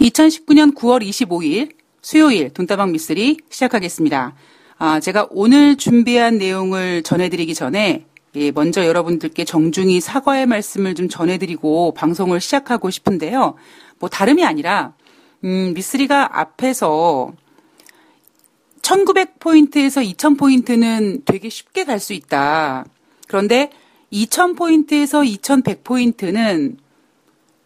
2019년 9월 25일 수요일 돈다방 미쓰리 시작하겠습니다. 아, 제가 오늘 준비한 내용을 전해드리기 전에 예, 먼저 여러분들께 정중히 사과의 말씀을 좀 전해드리고 방송을 시작하고 싶은데요. 뭐 다름이 아니라 음, 미쓰리가 앞에서 1900포인트에서 2000포인트는 되게 쉽게 갈 수 있다. 그런데 2000포인트에서 2100포인트는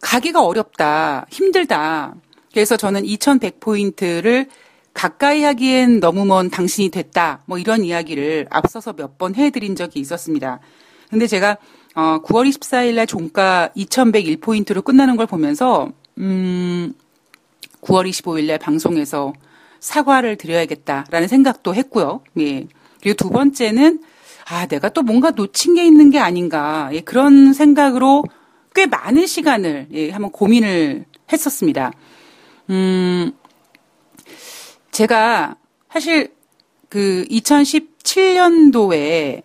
가기가 어렵다. 힘들다. 그래서 저는 2100포인트를 가까이 하기엔 너무 먼 당신이 됐다. 뭐 이런 이야기를 앞서서 몇 번 해드린 적이 있었습니다. 근데 제가 어 9월 24일 날 종가 2101포인트로 끝나는 걸 보면서 음 9월 25일 날 방송에서 사과를 드려야겠다라는 생각도 했고요. 예. 그리고 두 번째는 아, 내가 또 뭔가 놓친 게 있는 게 아닌가. 예, 그런 생각으로 꽤 많은 시간을 예, 한번 고민을 했었습니다. 음, 제가 사실 그 2017년도에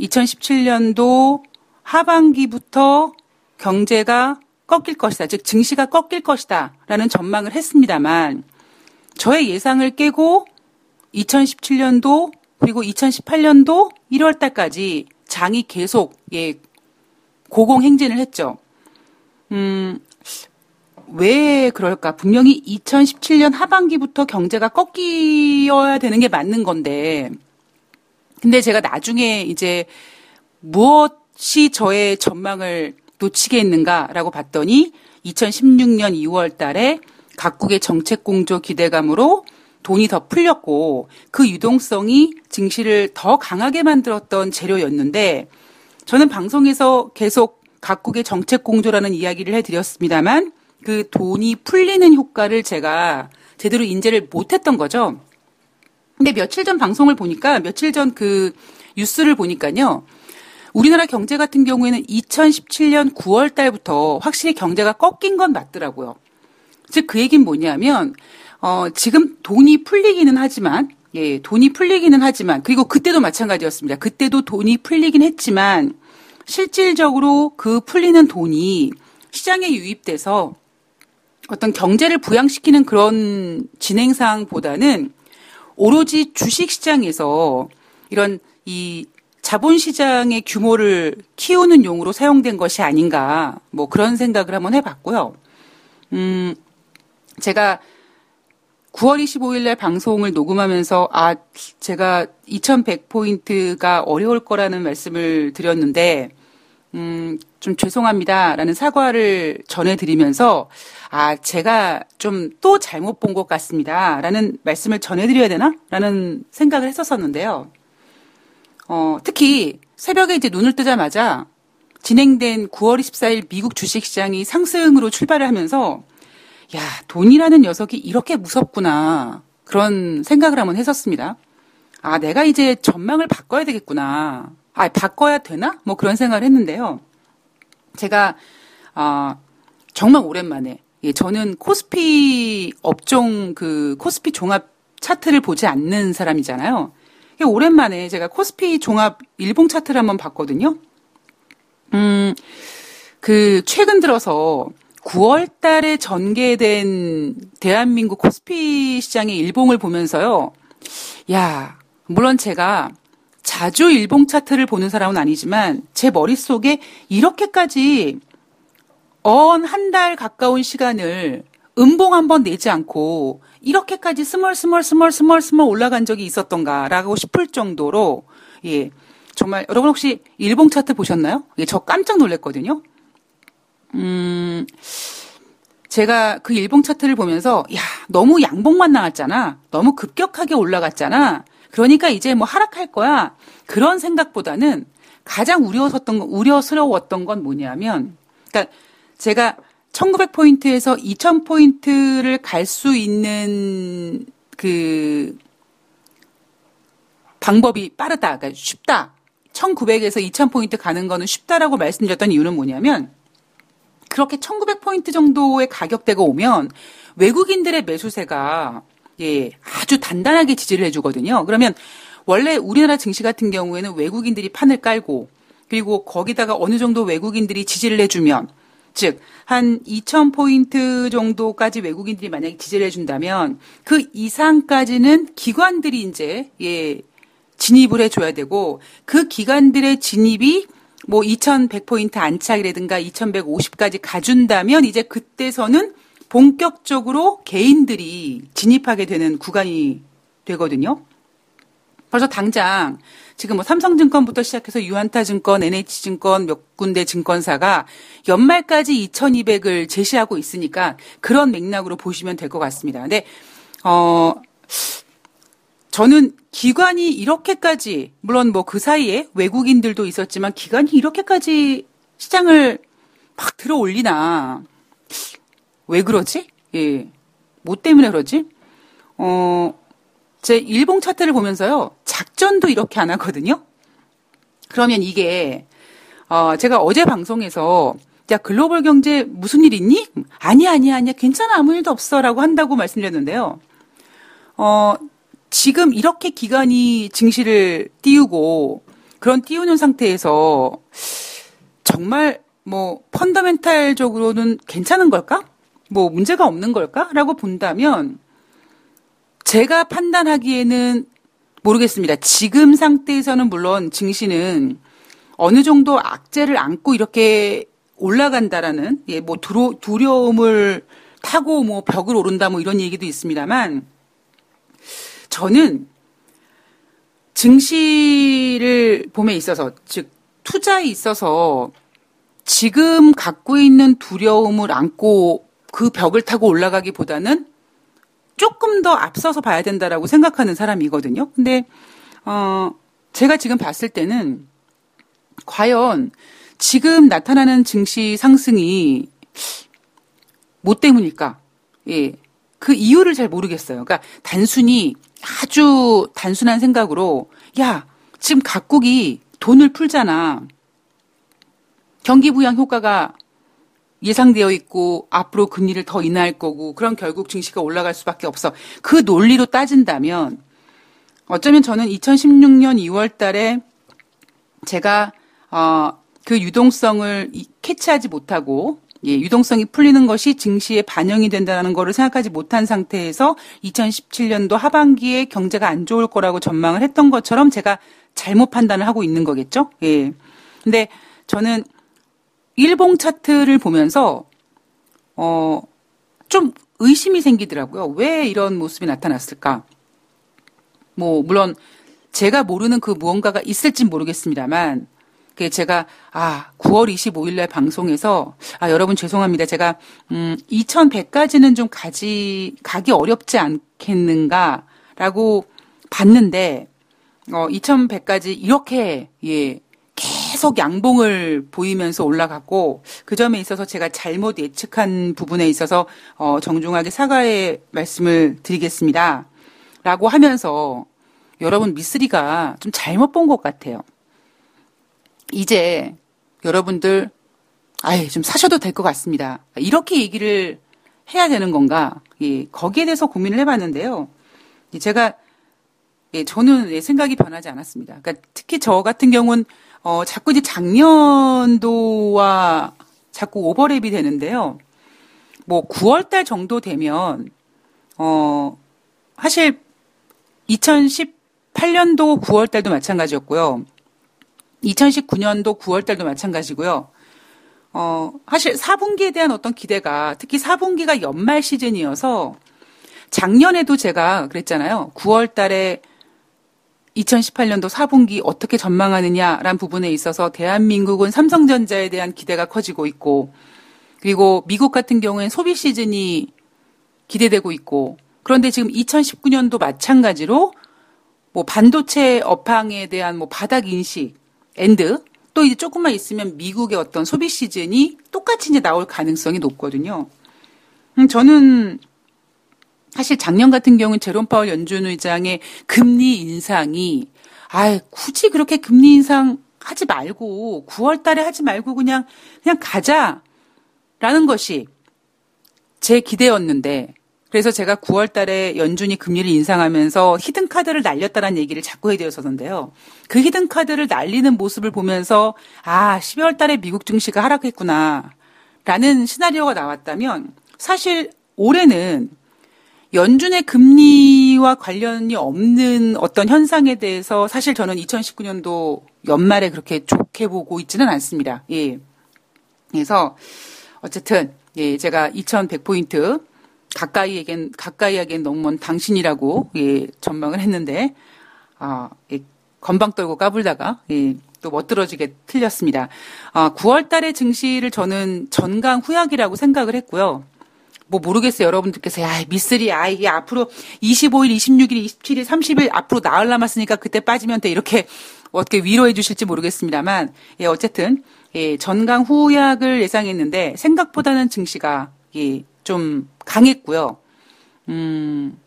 2017년도 하반기부터 경제가 꺾일 것이다. 즉 증시가 꺾일 것이다. 라는 전망을 했습니다만 저의 예상을 깨고 2017년도 그리고 2018년도 1월 달까지 장이 계속 예 고공행진을 했죠. 음, 왜 그럴까? 분명히 2017년 하반기부터 경제가 꺾여야 되는 게 맞는 건데, 근데 제가 나중에 이제 무엇이 저의 전망을 놓치게 했는가라고 봤더니 2016년 2월 달에 각국의 정책 공조 기대감으로 돈이 더 풀렸고 그 유동성이 증시를 더 강하게 만들었던 재료였는데 저는 방송에서 계속 각국의 정책 공조라는 이야기를 해드렸습니다만 그 돈이 풀리는 효과를 제가 제대로 인지를 못했던 거죠. 근데 며칠 전 방송을 보니까 며칠 전 그 뉴스를 보니까요. 우리나라 경제 같은 경우에는 2017년 9월 달부터 확실히 경제가 꺾인 건 맞더라고요. 즉 그 얘기는 뭐냐면 어 지금 돈이 풀리기는 하지만 예, 돈이 풀리기는 하지만 그리고 그때도 마찬가지였습니다. 그때도 돈이 풀리긴 했지만 실질적으로 그 풀리는 돈이 시장에 유입돼서 어떤 경제를 부양시키는 그런 진행상보다는 오로지 주식 시장에서 이런 이 자본 시장의 규모를 키우는 용으로 사용된 것이 아닌가 뭐 그런 생각을 한번 해봤고요. 음, 제가 9월 25일 날 방송을 녹음하면서 아 제가 2100포인트가 어려울 거라는 말씀을 드렸는데 음, 좀 죄송합니다라는 사과를 전해드리면서 아 제가 좀 또 잘못 본 것 같습니다라는 말씀을 전해드려야 되나라는 생각을 했었었는데요. 어, 특히 새벽에 이제 눈을 뜨자마자 진행된 9월 24일 미국 주식시장이 상승으로 출발을 하면서 야, 돈이라는 녀석이 이렇게 무섭구나. 그런 생각을 한번 했었습니다. 아, 내가 이제 전망을 바꿔야 되겠구나. 아, 바꿔야 되나? 뭐 그런 생각을 했는데요. 제가, 아, 정말 오랜만에, 예, 저는 코스피 업종 그 코스피 종합 차트를 보지 않는 사람이잖아요. 오랜만에 제가 코스피 종합 일봉 차트를 한번 봤거든요. 음, 그, 최근 들어서 9월 달에 전개된 대한민국 코스피 시장의 일봉을 보면서요. 야, 물론 제가 자주 일봉 차트를 보는 사람은 아니지만 제 머릿속에 이렇게까지 언 한 달 가까운 시간을 음봉 한 번 내지 않고 이렇게까지 스멀 스멀 스멀 스멀 스멀 올라간 적이 있었던가라고 싶을 정도로 예 정말 여러분 혹시 일봉 차트 보셨나요? 예, 저 깜짝 놀랐거든요. 음, 제가 그 일봉 차트를 보면서, 야, 너무 양봉만 나왔잖아. 너무 급격하게 올라갔잖아. 그러니까 이제 뭐 하락할 거야. 그런 생각보다는 가장 우려웠던, 우려스러웠던 건 뭐냐면, 그러니까 제가 1900포인트에서 2000포인트를 갈 수 있는 그 방법이 빠르다. 그러니까 쉽다. 1900에서 2000포인트 가는 거는 쉽다라고 말씀드렸던 이유는 뭐냐면, 그렇게 1900포인트 정도의 가격대가 오면 외국인들의 매수세가 예, 아주 단단하게 지지를 해주거든요. 그러면 원래 우리나라 증시 같은 경우에는 외국인들이 판을 깔고 그리고 거기다가 어느 정도 외국인들이 지지를 해주면 즉, 한 2,000포인트 정도까지 외국인들이 만약에 지지를 해준다면 그 이상까지는 기관들이 이제, 예, 진입을 해줘야 되고 그 기관들의 진입이 뭐 2,100포인트 안착이라든가 2,150까지 가준다면 이제 그때서는 본격적으로 개인들이 진입하게 되는 구간이 되거든요. 그래서 당장 지금 뭐 삼성증권부터 시작해서 유한타증권, NH증권 몇 군데 증권사가 연말까지 2,200을 제시하고 있으니까 그런 맥락으로 보시면 될 것 같습니다. 근데 어 저는 기관이 이렇게까지 물론 뭐 그 사이에 외국인들도 있었지만 기관이 이렇게까지 시장을 막 들어 올리나 왜 그러지? 예. 뭐 때문에 그러지? 어, 제 일봉 차트를 보면서요. 작전도 이렇게 안 하거든요. 그러면 이게 어, 제가 어제 방송에서 야 글로벌 경제 무슨 일 있니? 아니야 아니야 아니야 괜찮아 아무 일도 없어라고 한다고 말씀드렸는데요. 어, 지금 이렇게 기간이 증시를 띄우고 그런 띄우는 상태에서 정말 뭐 펀더멘탈적으로는 괜찮은 걸까? 뭐 문제가 없는 걸까? 라고 본다면 제가 판단하기에는 모르겠습니다. 지금 상태에서는 물론 증시는 어느 정도 악재를 안고 이렇게 올라간다라는 예, 뭐 두려, 두려움을 타고 뭐 벽을 오른다 뭐 이런 얘기도 있습니다만 저는 증시를 봄에 있어서 즉 투자에 있어서 지금 갖고 있는 두려움을 안고 그 벽을 타고 올라가기보다는 조금 더 앞서서 봐야 된다라고 생각하는 사람이거든요. 근데 어 제가 지금 봤을 때는 과연 지금 나타나는 증시 상승이 뭐 때문일까? 예. 그 이유를 잘 모르겠어요. 그러니까 단순히 아주 단순한 생각으로 야, 지금 각국이 돈을 풀잖아. 경기 부양 효과가 예상되어 있고 앞으로 금리를 더 인하할 거고 그럼 결국 증시가 올라갈 수밖에 없어. 그 논리로 따진다면 어쩌면 저는 2016년 2월 달에 제가 어, 그 유동성을 캐치하지 못하고 예, 유동성이 풀리는 것이 증시에 반영이 된다는 것을 생각하지 못한 상태에서 2017년도 하반기에 경제가 안 좋을 거라고 전망을 했던 것처럼 제가 잘못 판단을 하고 있는 거겠죠? 예. 근데 저는 일봉 차트를 보면서 어, 좀 의심이 생기더라고요. 왜 이런 모습이 나타났을까? 뭐 물론 제가 모르는 그 무언가가 있을진 모르겠습니다만 그 제가 아 9월 25일 날 방송에서 아 여러분 죄송합니다. 제가 음 2100까지는 좀 가지 가기 어렵지 않겠는가라고 봤는데 어 2100까지 이렇게 예 계속 양봉을 보이면서 올라갔고 그 점에 있어서 제가 잘못 예측한 부분에 있어서 어 정중하게 사과의 말씀을 드리겠습니다. 라고 하면서 여러분 미쓰리가 좀 잘못 본 것 같아요. 이제 여러분들 아예 좀 사셔도 될 것 같습니다. 이렇게 얘기를 해야 되는 건가? 예, 거기에 대해서 고민을 해봤는데요. 제가 예, 저는 생각이 변하지 않았습니다. 그러니까 특히 저 같은 경우는 어, 자꾸 이제 작년도와 자꾸 오버랩이 되는데요. 뭐 9월 달 정도 되면 어 사실 2018년도 9월 달도 마찬가지였고요. 2019년도 9월 달도 마찬가지고요. 어, 사실 4분기에 대한 어떤 기대가 특히 4분기가 연말 시즌이어서 작년에도 제가 그랬잖아요. 9월 달에 2018년도 4분기 어떻게 전망하느냐라는 부분에 있어서 대한민국은 삼성전자에 대한 기대가 커지고 있고 그리고 미국 같은 경우엔 소비 시즌이 기대되고 있고 그런데 지금 2019년도 마찬가지로 뭐 반도체 업황에 대한 뭐 바닥 인식 and 또 이제 조금만 있으면 미국의 어떤 소비 시즌이 똑같이 이제 나올 가능성이 높거든요. 음, 저는 사실 작년 같은 경우는 제롬 파월 연준 의장의 금리 인상이 아 굳이 그렇게 금리 인상 하지 말고 9월 달에 하지 말고 그냥 그냥 가자라는 것이 제 기대였는데 그래서 제가 9월 달에 연준이 금리를 인상하면서 히든 카드를 날렸다는 얘기를 자꾸 해드렸었는데요. 그 히든 카드를 날리는 모습을 보면서 아, 12월 달에 미국 증시가 하락했구나. 라는 시나리오가 나왔다면 사실 올해는 연준의 금리와 관련이 없는 어떤 현상에 대해서 사실 저는 2019년도 연말에 그렇게 좋게 보고 있지는 않습니다. 예. 그래서 어쨌든 예, 제가 2100포인트 가까이에겐 가까이에겐 너무 먼 당신이라고 예, 전망을 했는데 아, 예, 건방 떨고 까불다가 예, 또 멋들어지게 틀렸습니다. 아, 9월 달에 증시를 저는 전강 후약이라고 생각을 했고요. 뭐 모르겠어요. 여러분들께서 야, 미쓰리 아 이게 앞으로 25일, 26일, 27일, 30일 앞으로 나흘 남았으니까 그때 빠지면 돼. 이렇게 어떻게 위로해 주실지 모르겠습니다만 예, 어쨌든 예, 전강 후약을 예상했는데 생각보다는 증시가 예, 좀 강했고요. 음,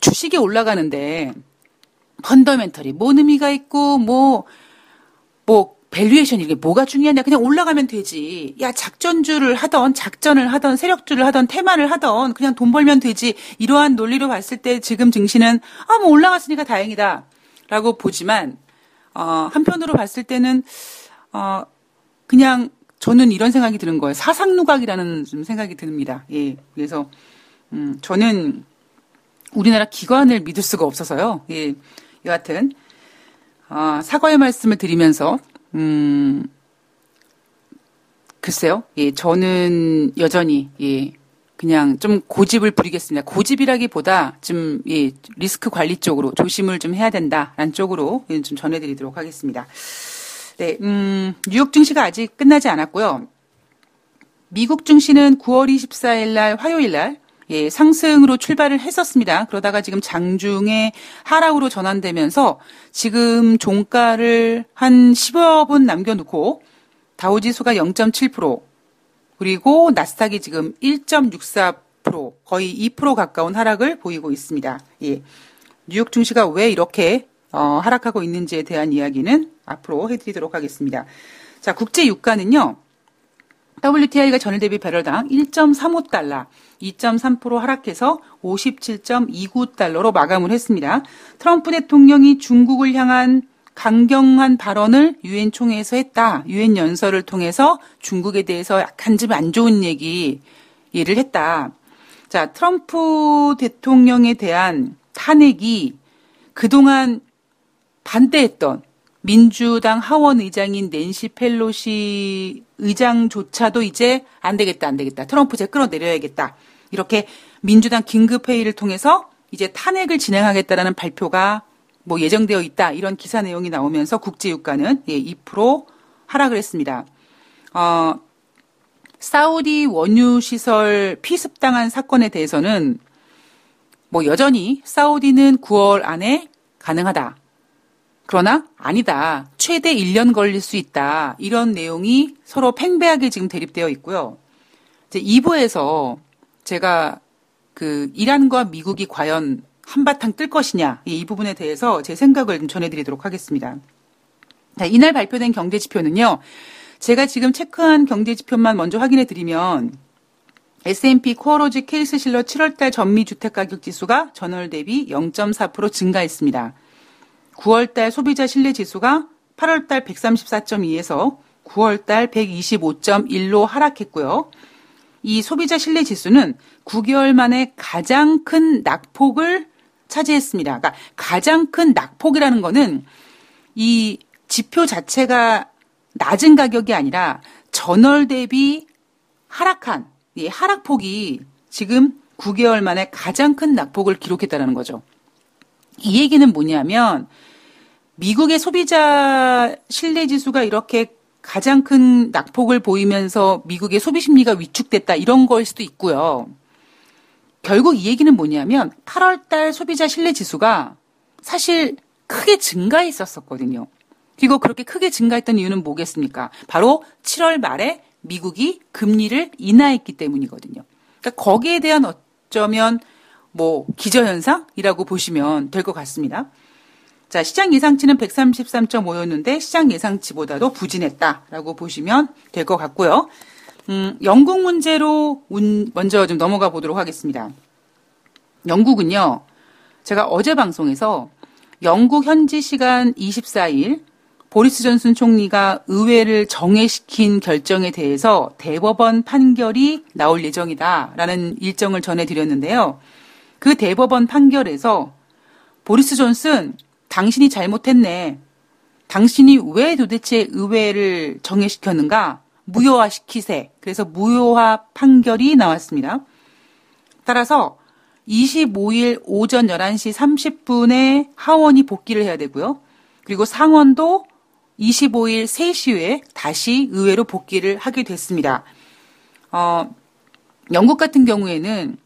주식이 올라가는데 펀더멘털이 뭔 의미가 있고 뭐뭐 뭐 밸류에이션 이게 뭐가 중요하냐. 그냥 올라가면 되지. 야 작전주를 하던 작전을 하던 세력주를 하던 테마를 하던 그냥 돈 벌면 되지. 이러한 논리로 봤을 때 지금 증시는 아 뭐 올라갔으니까 다행이다라고 보지만 어 한편으로 봤을 때는 어 그냥 저는 이런 생각이 드는 거예요 사상 누각이라는 좀 생각이 듭니다 예 그래서 음 저는 우리나라 기관을 믿을 수가 없어서요 예 여하튼 어, 사과의 말씀을 드리면서 음, 글쎄요. 예, 저는 여전히, 예, 그냥 좀 고집을 부리겠습니다. 고집이라기보다 좀, 예, 리스크 관리 쪽으로 조심을 좀 해야 된다라는 쪽으로 예, 좀 전해드리도록 하겠습니다. 네, 음, 뉴욕 증시가 아직 끝나지 않았고요. 미국 증시는 9월 24일 날 화요일 날 예, 상승으로 출발을 했었습니다. 그러다가 지금 장중에 하락으로 전환되면서 지금 종가를 한 10여 분 남겨놓고 다우지수가 0.7% 그리고 나스닥이 지금 1.64% 거의 2% 가까운 하락을 보이고 있습니다. 예. 뉴욕 증시가 왜 이렇게 어, 하락하고 있는지에 대한 이야기는 앞으로 해드리도록 하겠습니다. 자, 국제 유가는요. WTI가 전일 대비 배럴당 1.35달러, 2.3% 하락해서 57.29달러로 마감을 했습니다. 트럼프 대통령이 중국을 향한 강경한 발언을 유엔 총회에서 했다. 유엔 연설을 통해서 중국에 대해서 약간 좀 안 좋은 얘기 예를 했다. 자, 트럼프 대통령에 대한 탄핵이 그동안 반대했던 민주당 하원 의장인 낸시 펠로시 의장조차도 이제 안 되겠다, 안 되겠다. 트럼프 제 끌어내려야겠다. 이렇게 민주당 긴급회의를 통해서 이제 탄핵을 진행하겠다라는 발표가 뭐 예정되어 있다. 이런 기사 내용이 나오면서 국제유가는 예, 2% 하락을 했습니다. 어, 사우디 원유 시설 피습당한 사건에 대해서는 뭐 여전히 사우디는 9월 안에 가능하다. 그러나 아니다. 최대 1년 걸릴 수 있다. 이런 내용이 서로 팽배하게 지금 대립되어 있고요. 이제 2부에서 제가 그 이란과 미국이 과연 한바탕 뜰 것이냐 이 부분에 대해서 제 생각을 좀 전해드리도록 하겠습니다. 자, 이날 발표된 경제 지표는요. 제가 지금 체크한 경제 지표만 먼저 확인해 드리면 S&P 코어로지 케이스 실러 7월달 전미 주택 가격 지수가 전월 대비 0.4% 증가했습니다. 9월달 소비자 신뢰 지수가 8월달 134.2에서 9월달 125.1로 하락했고요. 이 소비자 신뢰 지수는 9개월 만에 가장 큰 낙폭을 차지했습니다. 그러니까 가장 큰 낙폭이라는 거는 이 지표 자체가 낮은 가격이 아니라 전월 대비 하락한 이 하락폭이 지금 9개월 만에 가장 큰 낙폭을 기록했다는 거죠. 이 얘기는 뭐냐면 미국의 소비자 신뢰 지수가 이렇게 가장 큰 낙폭을 보이면서 미국의 소비 심리가 위축됐다 이런 걸 수도 있고요. 결국 이 얘기는 뭐냐면 8월 달 소비자 신뢰 지수가 사실 크게 증가했었었거든요. 그리고 그렇게 크게 증가했던 이유는 뭐겠습니까? 바로 7월 말에 미국이 금리를 인하했기 때문이거든요. 그러니까 거기에 대한 어쩌면 뭐 기저현상이라고 보시면 될 것 같습니다. 자, 시장 예상치는 133.5였는데 시장 예상치보다도 부진했다라고 보시면 될 것 같고요. 음, 영국 문제로 먼저 좀 넘어가 보도록 하겠습니다. 영국은요, 제가 어제 방송에서 영국 현지 시간 24일 보리스 존슨 총리가 의회를 정회시킨 결정에 대해서 대법원 판결이 나올 예정이다라는 일정을 전해드렸는데요. 그 대법원 판결에서 보리스 존슨 당신이 잘못했네. 당신이 왜 도대체 의회를 정회시켰는가? 무효화시키세. 그래서 무효화 판결이 나왔습니다. 따라서 25일 오전 11시 30분에 하원이 복귀를 해야 되고요. 그리고 상원도 25일 3시에 다시 의회로 복귀를 하게 됐습니다. 어, 영국 같은 경우에는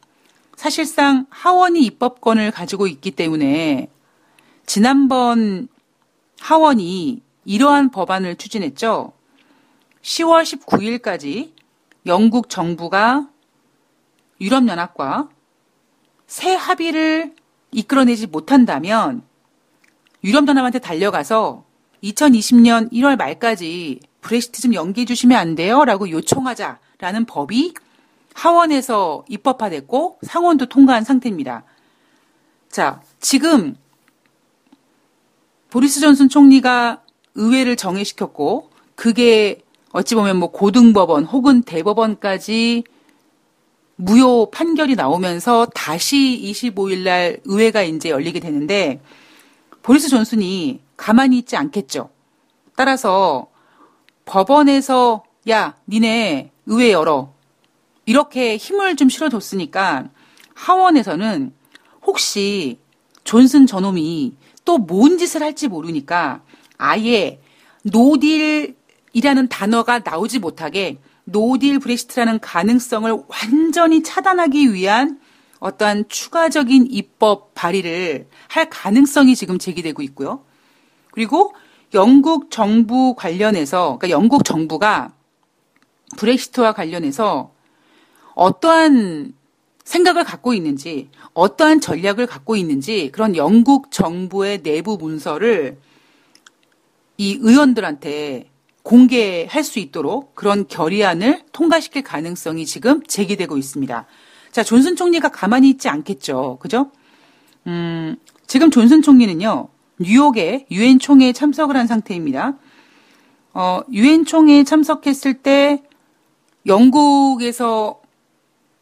사실상 하원이 입법권을 가지고 있기 때문에 지난번 하원이 이러한 법안을 추진했죠. 10월 19일까지 영국 정부가 유럽연합과 새 합의를 이끌어내지 못한다면 유럽연합한테 달려가서 2020년 1월 말까지 브렉시트 좀 연기해 주시면 안 돼요? 라고 요청하자라는 법이 하원에서 입법화됐고 상원도 통과한 상태입니다. 자, 지금 보리스 존슨 총리가 의회를 정회시켰고 그게 어찌 보면 뭐 고등법원 혹은 대법원까지 무효 판결이 나오면서 다시 25일 날 의회가 이제 열리게 되는데 보리스 존슨이 가만히 있지 않겠죠. 따라서 법원에서 야, 니네 의회 열어. 이렇게 힘을 좀 실어줬으니까 하원에서는 혹시 존슨 저놈이 또 뭔 짓을 할지 모르니까 아예 노딜이라는 단어가 나오지 못하게 노딜 브렉시트라는 가능성을 완전히 차단하기 위한 어떠한 추가적인 입법 발의를 할 가능성이 지금 제기되고 있고요. 그리고 영국 정부 관련해서, 그러니까 영국 정부가 브렉시트와 관련해서 어떠한 생각을 갖고 있는지, 어떠한 전략을 갖고 있는지 그런 영국 정부의 내부 문서를 이 의원들한테 공개할 수 있도록 그런 결의안을 통과시킬 가능성이 지금 제기되고 있습니다. 자, 존슨 총리가 가만히 있지 않겠죠. 그죠? 음, 지금 존슨 총리는요, 뉴욕에 유엔 총회에 참석을 한 상태입니다. 어, 유엔 총회에 참석했을 때 영국에서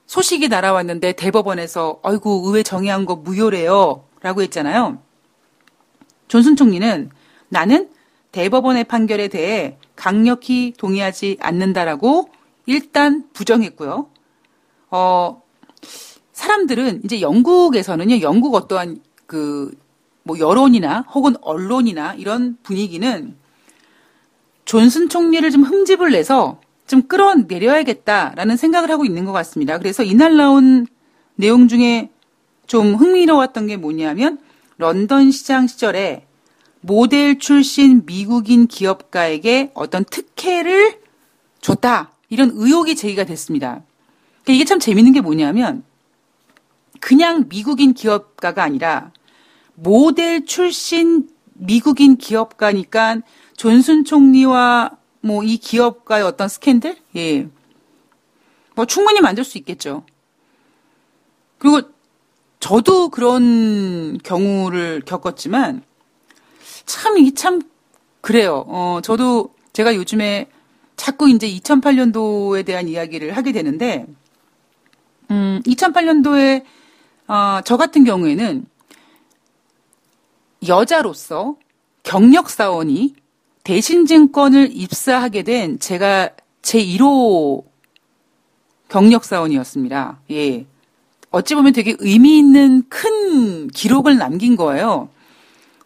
소식이 날아왔는데 대법원에서 아이고 의회 정의한 거 무효래요. 라고 했잖아요. 존슨 총리는 나는 대법원의 판결에 대해 강력히 동의하지 않는다라고 일단 부정했고요. 어, 사람들은 이제 영국에서는요, 영국 어떠한 그, 뭐 여론이나 혹은 언론이나 이런 분위기는 존슨 총리를 좀 흠집을 내서 좀 끌어내려야겠다라는 생각을 하고 있는 것 같습니다. 그래서 이날 나온 내용 중에 좀 흥미로웠던 게 뭐냐면 런던 시장 시절에 모델 출신 미국인 기업가에게 어떤 특혜를 줬다. 이런 의혹이 제기가 됐습니다. 그러니까 이게 참 재밌는 게 뭐냐면 그냥 미국인 기업가가 아니라 모델 출신 미국인 기업가니까 존슨 총리와 뭐 이 기업가의 어떤 스캔들? 예. 뭐 충분히 만들 수 있겠죠. 그리고 저도 그런 경우를 겪었지만 참, 이 참, 그래요. 어, 저도 제가 요즘에 자꾸 이제 2008년도에 대한 이야기를 하게 되는데, 음, 2008년도에, 어, 저 같은 경우에는 여자로서 경력 사원이 대신증권을 입사하게 된 제가 제1호 경력사원이었습니다. 예. 어찌 보면 되게 의미 있는 큰 기록을 남긴 거예요.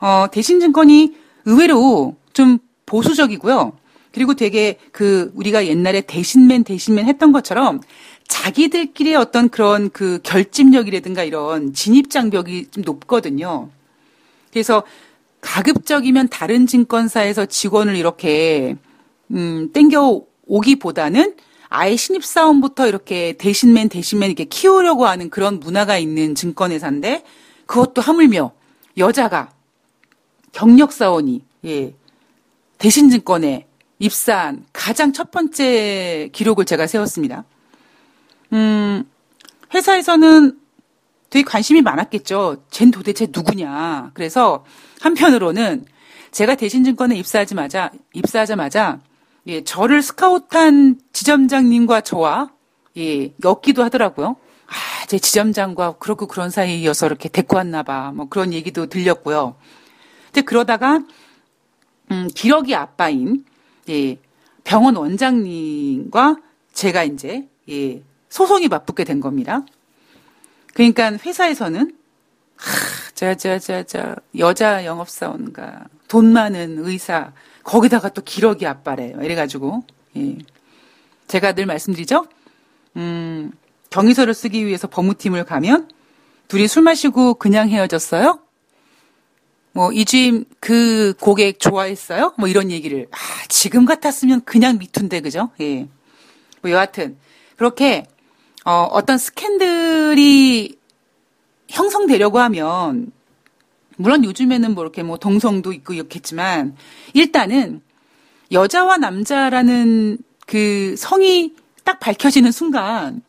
어, 대신증권이 의외로 좀 보수적이고요. 그리고 되게 그 우리가 옛날에 대신맨 대신맨 했던 것처럼 자기들끼리 어떤 그런 그 결집력이라든가 이런 진입 장벽이 좀 높거든요. 그래서 가급적이면 다른 증권사에서 직원을 이렇게 음 땡겨 오기보다는 아예 신입사원부터 이렇게 대신맨 대신맨 이렇게 키우려고 하는 그런 문화가 있는 증권회사인데 그것도 하물며 여자가 경력사원이 예, 대신증권에 입사한 가장 첫 번째 기록을 제가 세웠습니다. 음, 회사에서는 되게 관심이 많았겠죠. 쟨 도대체 누구냐. 그래서 한편으로는 제가 대신증권에 입사하자마자 입사하자마자 예, 저를 스카우트한 지점장님과 저와 예, 엮기도 하더라고요. 아, 제 지점장과 그렇고 그런 사이여서 이렇게 데리고 왔나 봐. 뭐 그런 얘기도 들렸고요. 근데 그러다가 음, 기러기 아빠인 예, 병원 원장님과 제가 이제 예, 소송이 맞붙게 된 겁니다. 그러니까 회사에서는 하, 자, 자, 자, 자, 여자 영업사원과 돈 많은 의사, 거기다가 또 기러기 아빠래요. 이래가지고, 예. 제가 늘 말씀드리죠? 음, 경위서를 쓰기 위해서 법무팀을 가면 둘이 술 마시고 그냥 헤어졌어요? 뭐, 이 주임 그 고객 좋아했어요? 뭐 이런 얘기를. 아, 지금 같았으면 그냥 미툰데, 그죠? 예. 뭐 여하튼, 그렇게, 어, 어떤 스캔들이 형성되려고 하면 물론 요즘에는 뭐 이렇게 뭐 동성도 있고 이렇겠지만 일단은 여자와 남자라는 그 성이 딱 밝혀지는 순간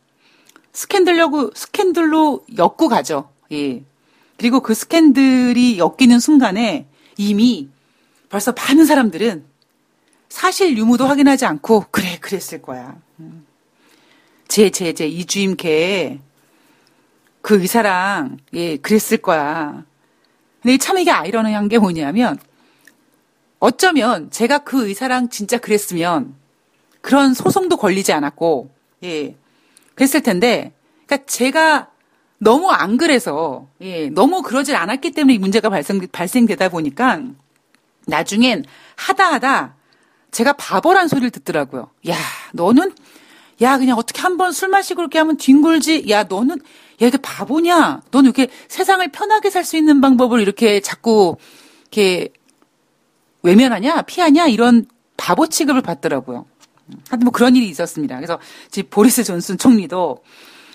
스캔들려고 스캔들로 엮고 가죠. 예. 그리고 그 스캔들이 엮이는 순간에 이미 벌써 많은 사람들은 사실 유무도 확인하지 않고 그래 그랬을 거야. 제 제 제 이주임 걔 그 의사랑 예 그랬을 거야. 근데 참 이게 아이러니한 게 뭐냐면 어쩌면 제가 그 의사랑 진짜 그랬으면 그런 소송도 걸리지 않았고 예 그랬을 텐데 그러니까 제가 너무 안 그래서 예 너무 그러질 않았기 때문에 이 문제가 발생 발생되다 보니까 나중엔 하다 하다 제가 바보란 소리를 듣더라고요. 야 너는 야 그냥 어떻게 한번 술 마시고 그렇게 하면 뒹굴지 야 너는 야, 이게 바보냐? 넌 이렇게 세상을 편하게 살 수 있는 방법을 이렇게 자꾸 이렇게 외면하냐? 피하냐? 이런 바보 취급을 받더라고요. 하여튼 뭐 그런 일이 있었습니다. 그래서 지금 보리스 존슨 총리도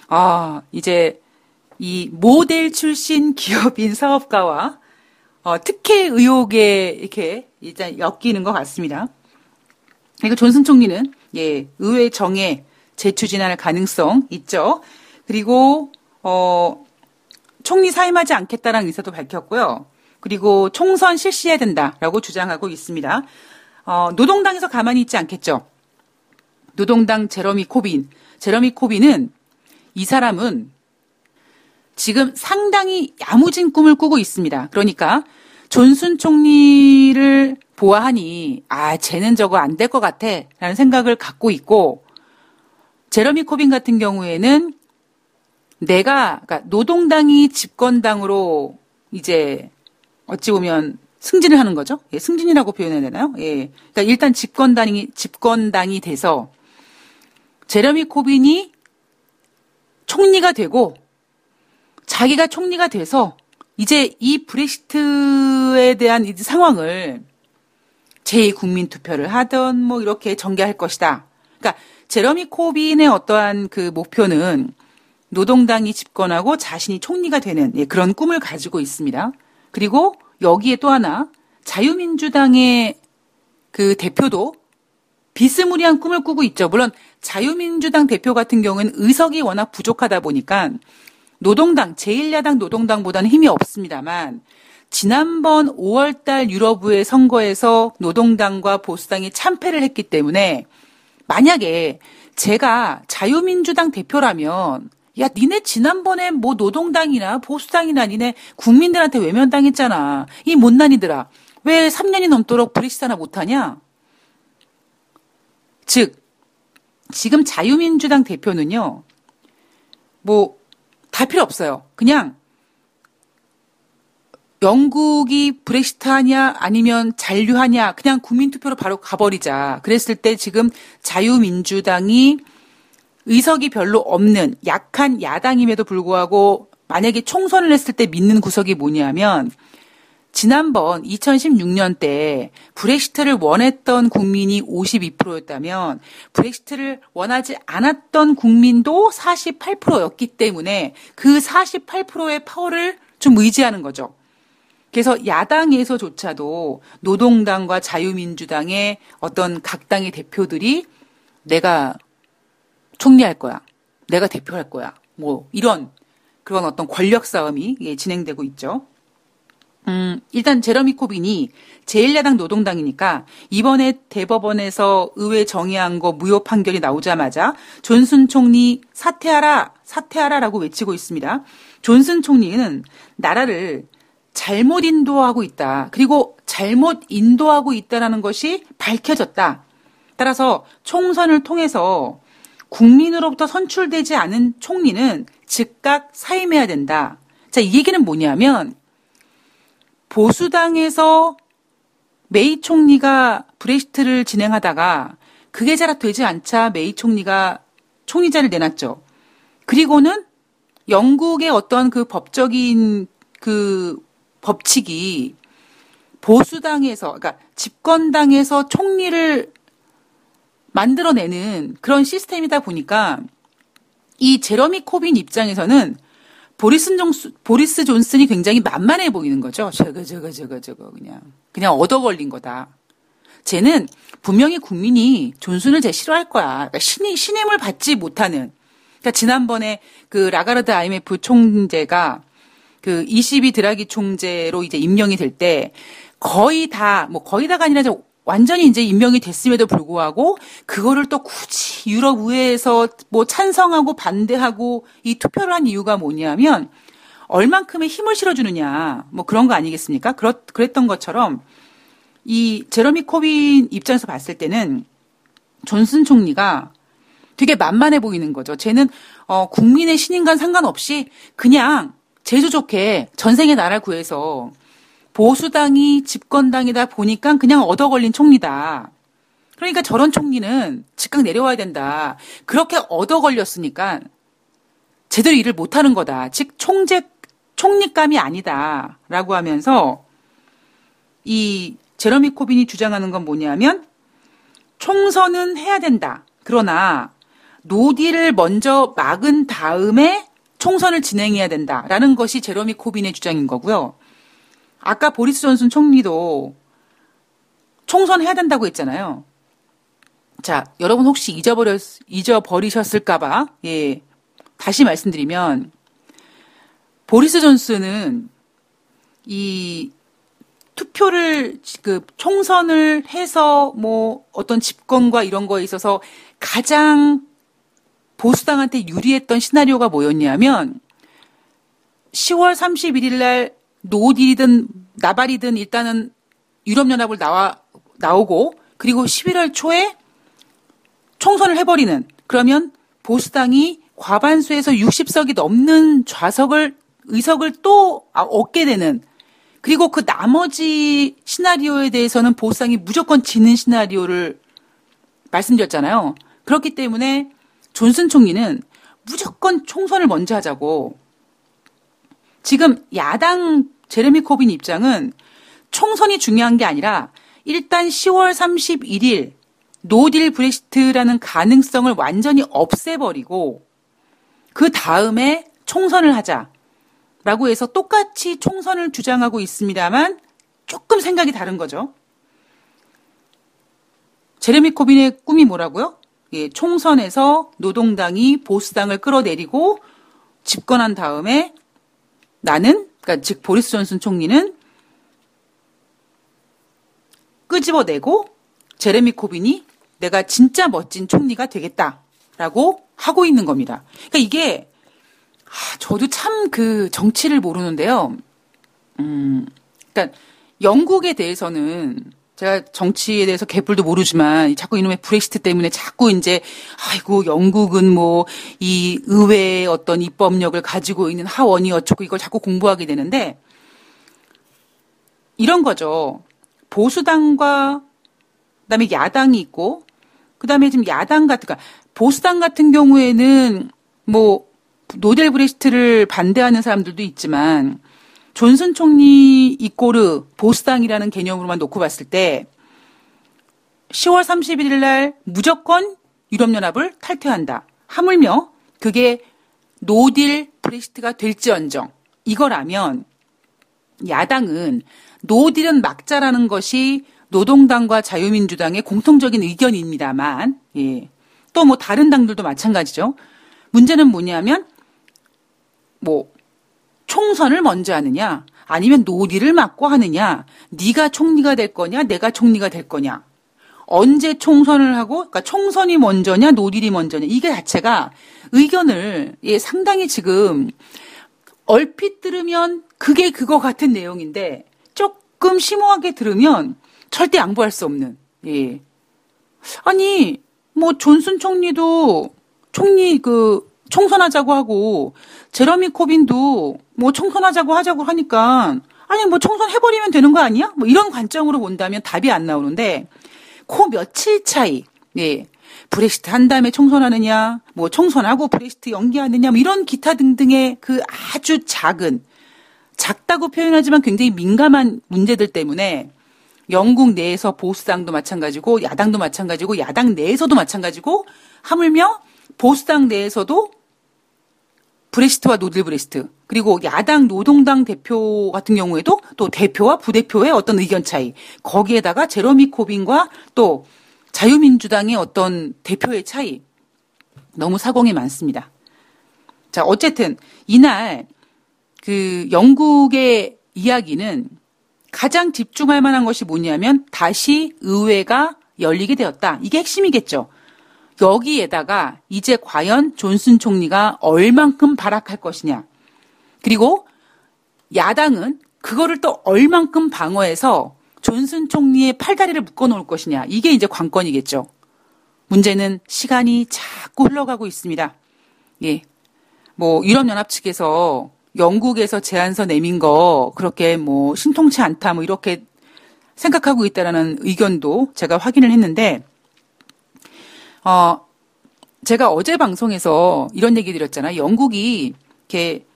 아, 이제 이 모델 출신 기업인 사업가와 어, 특혜 의혹에 이렇게 일단 엮이는 것 같습니다. 그리고 존슨 총리는 예, 의회 정에 재추진할 가능성 있죠. 그리고 어, 총리 사임하지 않겠다라는 의사도 밝혔고요. 그리고 총선 실시해야 된다라고 주장하고 있습니다. 어, 노동당에서 가만히 있지 않겠죠. 노동당 제러미 코빈. 제러미 코빈은 이 사람은 지금 상당히 야무진 꿈을 꾸고 있습니다. 그러니까 존슨 총리를 보아하니 아 쟤는 저거 안 될 것 같아 라는 생각을 갖고 있고 제러미 코빈 같은 경우에는 내가 그러니까 노동당이 집권당으로 이제 어찌 보면 승진을 하는 거죠. 예, 승진이라고 표현해야 되나요? 예. 그러니까 일단 집권당이 집권당이 돼서 제레미 코빈이 총리가 되고 자기가 총리가 돼서 이제 이 브렉시트에 대한 이 상황을 제2 국민 투표를 하던 뭐 이렇게 전개할 것이다. 그러니까 제러미 코빈의 어떠한 그 목표는 노동당이 집권하고 자신이 총리가 되는 예, 그런 꿈을 가지고 있습니다. 그리고 여기에 또 하나 자유민주당의 그 대표도 비스무리한 꿈을 꾸고 있죠. 물론 자유민주당 대표 같은 경우는 의석이 워낙 부족하다 보니까 노동당, 제1야당 노동당보다는 힘이 없습니다만 지난번 5월달 유럽의 선거에서 노동당과 보수당이 참패를 했기 때문에 만약에 제가 자유민주당 대표라면 야, 니네 지난번에 뭐 노동당이나 보수당이나 니네 국민들한테 외면당했잖아. 이 못난이들아. 왜 3년이 넘도록 브렉시트 하나 못하냐? 즉, 지금 자유민주당 대표는요, 뭐, 다 필요 없어요. 그냥, 영국이 브렉시트 하냐, 아니면 잔류하냐, 그냥 국민투표로 바로 가버리자. 그랬을 때 지금 자유민주당이 의석이 별로 없는 약한 야당임에도 불구하고 만약에 총선을 했을 때 믿는 구석이 뭐냐면 지난번 2016년 때 브렉시트를 원했던 국민이 52%였다면 브렉시트를 원하지 않았던 국민도 48%였기 때문에 그 48%의 파워를 좀 의지하는 거죠. 그래서 야당에서조차도 노동당과 자유민주당의 어떤 각 당의 대표들이 내가 총리할 거야. 내가 대표할 거야. 뭐 이런 그런 어떤 권력 싸움이 예, 진행되고 있죠. 음, 일단 제러미 코빈이 제1야당 노동당이니까 이번에 대법원에서 의회 정의한 거 무효 판결이 나오자마자 존슨 총리 사퇴하라, 사퇴하라라고 외치고 있습니다. 존슨 총리는 나라를 잘못 인도하고 있다. 그리고 잘못 인도하고 있다라는 것이 밝혀졌다. 따라서 총선을 통해서 국민으로부터 선출되지 않은 총리는 즉각 사임해야 된다. 자, 이 얘기는 뭐냐면 보수당에서 메이 총리가 브렉시트를 진행하다가 그게 잘 되지 않자 메이 총리가 총리자를 내놨죠. 그리고는 영국의 어떤 그 법적인 그 법칙이 보수당에서, 그러니까 집권당에서 총리를 만들어내는 그런 시스템이다 보니까 이 제러미 코빈 입장에서는 보리스 존스, 보리스 존슨이 굉장히 만만해 보이는 거죠. 저거, 저거, 저거, 저거, 그냥. 그냥 얻어 걸린 거다. 쟤는 분명히 국민이 존슨을 제 싫어할 거야. 그러니까 신이, 신임을 받지 못하는. 그러니까 지난번에 그 라가르드 IMF 총재가 그 ECB 드라기 총재로 이제 임명이 될 때 거의 다, 뭐 거의 다가 아니라 완전히 이제 임명이 됐음에도 불구하고 그거를 또 굳이 유럽 의회에서 뭐 찬성하고 반대하고 이 투표를 한 이유가 뭐냐면 얼만큼의 힘을 실어주느냐 뭐 그런 거 아니겠습니까? 그렇, 그랬던 것처럼 이 제러미 코빈 입장에서 봤을 때는 존슨 총리가 되게 만만해 보이는 거죠. 쟤는 어, 국민의 신인간 상관없이 그냥 제주 좋게 전생에 나라를 구해서 보수당이 집권당이다 보니까 그냥 얻어 걸린 총리다. 그러니까 저런 총리는 즉각 내려와야 된다. 그렇게 얻어 걸렸으니까 제대로 일을 못하는 거다. 즉 총재 총리감이 아니다. 라고 하면서 이 제러미 코빈이 주장하는 건 뭐냐면 총선은 해야 된다. 그러나 노딜을 먼저 막은 다음에 총선을 진행해야 된다라는 것이 제러미 코빈의 주장인 거고요. 아까 보리스 존슨 총리도 총선 해야 된다고 했잖아요. 자, 여러분 혹시 잊어버렸, 잊어버리셨을까봐, 예, 다시 말씀드리면, 보리스 존슨은 이 투표를, 그, 총선을 해서 뭐 어떤 집권과 이런 거에 있어서 가장 보수당한테 유리했던 시나리오가 뭐였냐면, 10월 31일 날 노딜이든 나발이든 일단은 유럽연합을 나와, 나오고 그리고 11월 초에 총선을 해버리는 그러면 보수당이 과반수에서 60석이 넘는 좌석을 의석을 또 아, 얻게 되는 그리고 그 나머지 시나리오에 대해서는 보수당이 무조건 지는 시나리오를 말씀드렸잖아요. 그렇기 때문에 존슨 총리는 무조건 총선을 먼저 하자고 지금 야당 제레미 코빈 입장은 총선이 중요한 게 아니라 일단 10월 31일 노딜 브렉시트라는 가능성을 완전히 없애버리고 그 다음에 총선을 하자라고 해서 똑같이 총선을 주장하고 있습니다만 조금 생각이 다른 거죠. 제레미 코빈의 꿈이 뭐라고요? 예, 총선에서 노동당이 보수당을 끌어내리고 집권한 다음에 나는 그러니까 즉 보리스 존슨 총리는 끄집어내고 제레미 코빈이 내가 진짜 멋진 총리가 되겠다라고 하고 있는 겁니다. 그러니까 이게 아, 저도 참 그 정치를 모르는데요. 음, 그러니까 영국에 대해서는 제가 정치에 대해서 개뿔도 모르지만 자꾸 이놈의 브렉시트 때문에 자꾸 이제 아이고 영국은 뭐 이 의회의 어떤 입법력을 가지고 있는 하원이 어쩌고 이걸 자꾸 공부하게 되는데 이런 거죠. 보수당과 그다음에 야당이 있고 그다음에 지금 야당 같은 그러니까 보수당 같은 경우에는 뭐 노딜 브렉시트를 반대하는 사람들도 있지만 존슨 총리 equal 보수당이라는 개념으로만 놓고 봤을 때 10월 31일 날 무조건 유럽연합을 탈퇴한다. 하물며 그게 노딜 브렉시트가 될지언정 이거라면 야당은 노딜은 막자라는 것이 노동당과 자유민주당의 공통적인 의견입니다만 예. 또 뭐 다른 당들도 마찬가지죠. 문제는 뭐냐면 뭐 총선을 먼저 하느냐 아니면 노리를 맡고 하느냐? 네가 총리가 될 거냐? 내가 총리가 될 거냐? 언제 총선을 하고 그러니까 총선이 먼저냐 노딜이 먼저냐 이게 자체가 의견을 예 상당히 지금 얼핏 들으면 그게 그거 같은 내용인데 조금 심오하게 들으면 절대 양보할 수 없는 예 아니 뭐 존슨 총리도 총리 그 총선하자고 하고 제러미 코빈도 뭐 총선하자고 하자고 하니까 아니 뭐 총선 해버리면 되는 거 아니야? 뭐 이런 관점으로 본다면 답이 안 나오는데 코 며칠 차이. 예. 브렉시트 한 다음에 총선하느냐, 뭐 총선하고 브렉시트 연기하느냐, 뭐 이런 기타 등등의 그 아주 작은, 작다고 표현하지만 굉장히 민감한 문제들 때문에 영국 내에서 보수당도 마찬가지고 야당도 마찬가지고 야당 내에서도 마찬가지고 하물며 보수당 내에서도 브레시트와 노들 브레시트 그리고 야당 노동당 대표 같은 경우에도 또 대표와 부대표의 어떤 의견 차이 거기에다가 제로미 코빈과 또 자유민주당의 어떤 대표의 차이 너무 사공이 많습니다. 자 어쨌든 이날 그 영국의 이야기는 가장 집중할 만한 것이 뭐냐면 다시 의회가 열리게 되었다. 이게 핵심이겠죠. 여기에다가 이제 과연 존슨 총리가 얼만큼 발악할 것이냐. 그리고 야당은 그거를 또 얼만큼 방어해서 존슨 총리의 팔다리를 묶어 놓을 것이냐. 이게 이제 관건이겠죠. 문제는 시간이 자꾸 흘러가고 있습니다. 예. 뭐 유럽연합 측에서 영국에서 제안서 내민 거 그렇게 뭐 신통치 않다 뭐 이렇게 생각하고 있다라는 의견도 제가 확인을 했는데 어, 제가 어제 방송에서 이런 얘기 드렸잖아요. 영국이 이렇게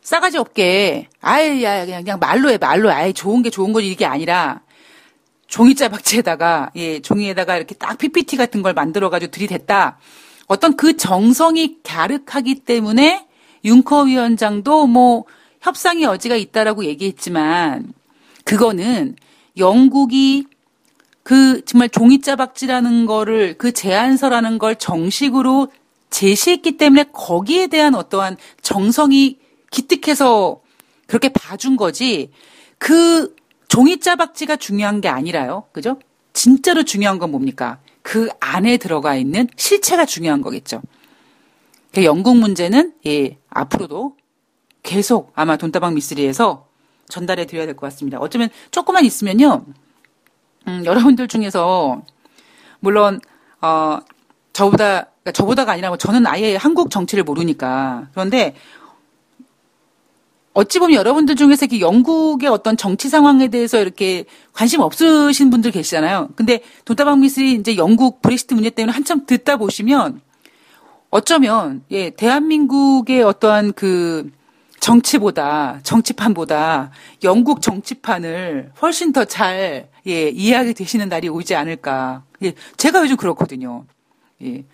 싸가지 없게 아예 야 그냥 그냥 말로 해 말로 아예 좋은 게 좋은 거지 이게 아니라 종이자 박지에다가 예 종이에다가 이렇게 딱 PPT 같은 걸 만들어 가지고 들이댔다. 어떤 그 정성이 갸륵하기 때문에 윤커 위원장도 뭐 협상의 여지가 있다라고 얘기했지만 그거는 영국이 그 정말 종이자박지라는 거를 그 제안서라는 걸 정식으로 제시했기 때문에 거기에 대한 어떠한 정성이 기특해서 그렇게 봐준 거지 그 종이자박지가 중요한 게 아니라요. 그죠? 진짜로 중요한 건 뭡니까? 그 안에 들어가 있는 실체가 중요한 거겠죠. 그 영국 문제는 예, 앞으로도 계속 아마 돈다방 미스리에서 전달해 드려야 될 것 같습니다. 어쩌면 조금만 있으면요. 음, 여러분들 중에서 물론 어 저보다 그러니까 저보다가 아니라 뭐 저는 아예 한국 정치를 모르니까 그런데 어찌 보면 여러분들 중에서 이렇게 영국의 어떤 정치 상황에 대해서 이렇게 관심 없으신 분들 계시잖아요. 근데 돈다방 미스이 이제 영국 브렉시트 문제 때문에 한참 듣다 보시면 어쩌면 예 대한민국의 어떠한 그 정치보다 정치판보다 영국 정치판을 훨씬 더잘 예, 이해하게 되시는 날이 오지 않을까. 예, 제가 요즘 그렇거든요. 예.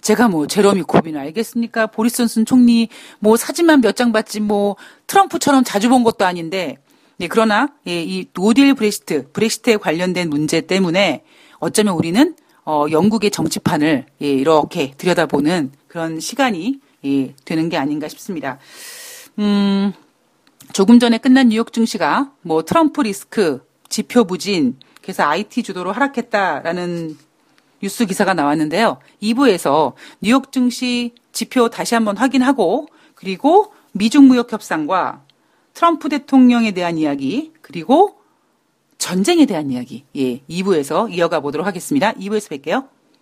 제가 뭐 제러미 코빈 알겠습니까? 보리스 존슨 총리 뭐 사진만 몇 장 봤지 뭐 트럼프처럼 자주 본 것도 아닌데 예, 그러나 예, 이 노딜 브레시트 브렉시트에 관련된 문제 때문에 어쩌면 우리는 어, 영국의 정치판을 예, 이렇게 들여다보는 그런 시간이 예, 되는 게 아닌가 싶습니다. 음, 조금 전에 끝난 뉴욕 증시가 뭐 트럼프 리스크, 지표 부진, 그래서 IT 주도로 하락했다라는 뉴스 기사가 나왔는데요. 2부에서 뉴욕 증시 지표 다시 한번 확인하고 그리고 미중 무역 협상과 트럼프 대통령에 대한 이야기 그리고 전쟁에 대한 이야기 예, 2부에서 이어가 보도록 하겠습니다. 2부에서 뵐게요.